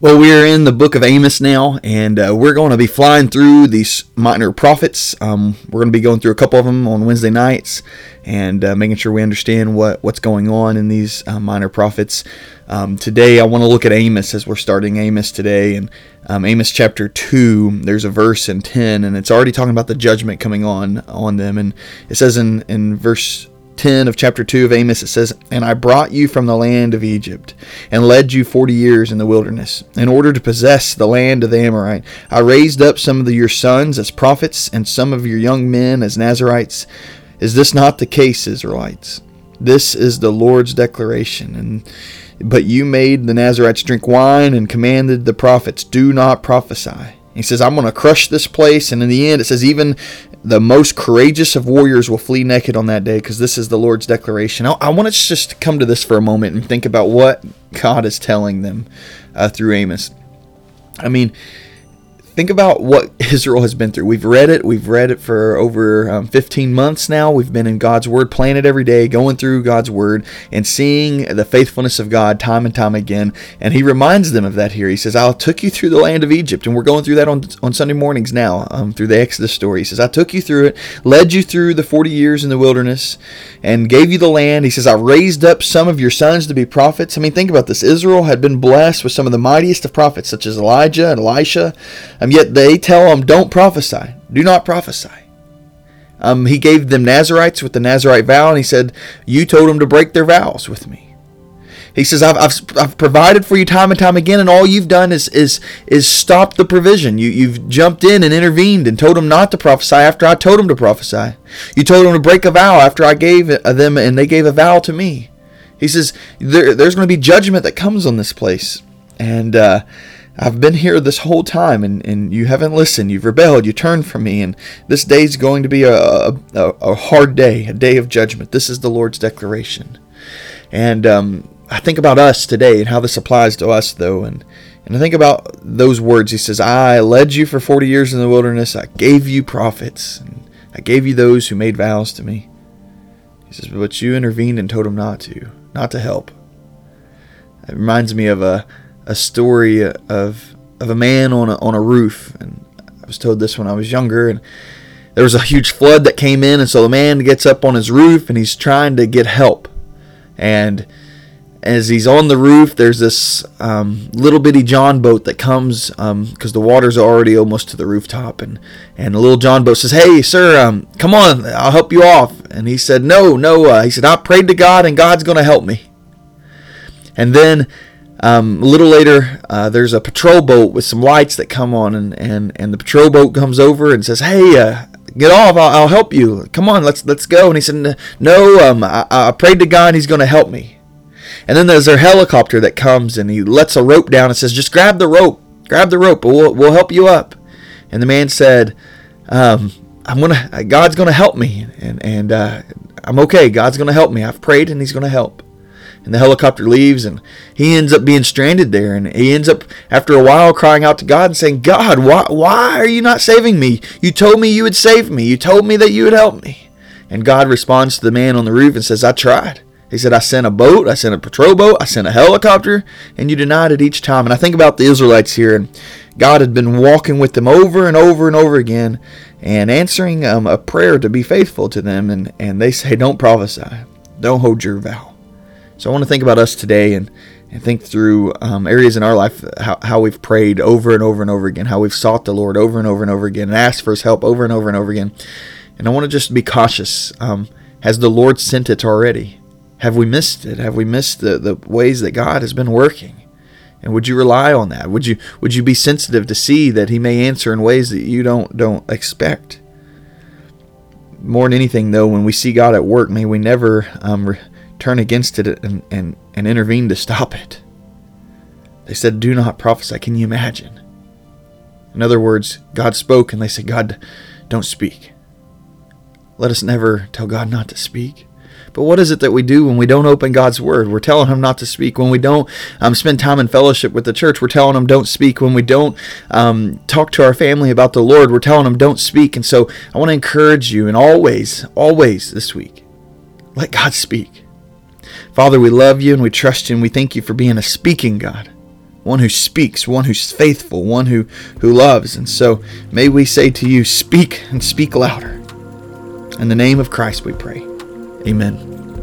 Well, we are in the book of Amos now, and uh, we're going to be flying through these minor prophets. Um, we're going to be going through a couple of them on Wednesday nights and uh, making sure we understand what, what's going on in these uh, minor prophets. Um, today, I want to look at Amos as we're starting Amos today. And um, Amos chapter 2, there's a verse in 10, and it's already talking about the judgment coming on on them. And it says in, in verse 10 of chapter 2 of Amos, it says, And I brought you from the land of Egypt, and led you forty years in the wilderness, in order to possess the land of the Amorite. I raised up some of your sons as prophets, and some of your young men as Nazarites. Is this not the case, Israelites? This is the Lord's declaration. And but you made the Nazarites drink wine and commanded the prophets, Do not prophesy. He says, I'm going to crush this place. And in the end, it says, even the most courageous of warriors will flee naked on that day because this is the Lord's declaration. I, I want to just come to this for a moment and think about what God is telling them uh, through Amos. I mean, think about what Israel has been through. We've read it. We've read it for over um, 15 months now. We've been in God's Word, playing it every day, going through God's Word, and seeing the faithfulness of God time and time again. And He reminds them of that here. He says, I took you through the land of Egypt. And we're going through that on, on Sunday mornings now, um, through the Exodus story. He says, I took you through it, led you through the 40 years in the wilderness, and gave you the land. He says, I raised up some of your sons to be prophets. I mean, think about this. Israel had been blessed with some of the mightiest of prophets, such as Elijah and Elisha. Um, yet they tell them, don't prophesy. Do not prophesy. Um, he gave them Nazarites with the Nazarite vow, and he said, You told them to break their vows with me. He says, I've, I've, I've provided for you time and time again, and all you've done is, is, is stop the provision. You, you've jumped in and intervened and told them not to prophesy after I told them to prophesy. You told them to break a vow after I gave them, and they gave a vow to me. He says, there, There's going to be judgment that comes on this place. And, uh, I've been here this whole time and, and you haven't listened. You've rebelled. You turned from me. And this day is going to be a, a, a, hard day, a day of judgment. This is the Lord's declaration. And um, I think about us today and how this applies to us, though. And, and I think about those words. He says, I led you for 40 years in the wilderness. I gave you prophets. And I gave you those who made vows to me. He says, but you intervened and told them not to, not to help. It reminds me of a a story of of a man on a, on a roof, and I was told this when I was younger, and there was a huge flood that came in, and so the man gets up on his roof and he's trying to get help, and as he's on the roof, there's this um, little bitty John boat that comes because um, the water's already almost to the rooftop, and and the little John boat says, "Hey, sir, um, come on, I'll help you off." And he said, "No, no." Uh, he said, "I prayed to God, and God's going to help me." And then um, a little later, uh, there's a patrol boat with some lights that come on, and, and, and the patrol boat comes over and says, "Hey, uh, get off! I'll, I'll, help you. Come on, let's let's go." And he said, "No, um, I, I prayed to God, He's going to help me." And then there's a helicopter that comes, and he lets a rope down and says, "Just grab the rope, grab the rope. We'll we'll help you up." And the man said, um, "I'm gonna, God's gonna help me, and and uh, I'm okay. God's gonna help me. I've prayed, and He's gonna help." And the helicopter leaves and he ends up being stranded there and he ends up after a while crying out to God and saying God why why are you not saving me? You told me you would save me. You told me that you would help me. And God responds to the man on the roof and says I tried. He said I sent a boat I sent a patrol boat I sent a helicopter and you denied it each time. And I think about the Israelites here and God had been walking with them over and over and over again and answering um, a prayer to be faithful to them and, and they say don't prophesy. Don't hold your vow so I want to think about us today and, and think through um, areas in our life, how, how we've prayed over and over and over again, how we've sought the Lord over and over and over again, and asked for His help over and over and over again. And I want to just be cautious. Um, has the Lord sent it already? Have we missed it? Have we missed the, the ways that God has been working? And would you rely on that? Would you would you be sensitive to see that He may answer in ways that you don't don't expect? More than anything, though, when we see God at work, may we never um, re- turn against it and, and, and intervene to stop it. They said, Do not prophesy. Can you imagine? In other words, God spoke and they said, God, don't speak. Let us never tell God not to speak. But what is it that we do when we don't open God's Word? We're telling Him not to speak. When we don't um, spend time in fellowship with the church, we're telling Him don't speak. When we don't um, talk to our family about the Lord, we're telling Him don't speak. And so I want to encourage you in always, always this week, let God speak. Father, we love you and we trust you and we thank you for being a speaking God one who speaks, one who's faithful, one who, who loves. And so may we say to you, speak and speak louder. In the name of Christ we pray. Amen.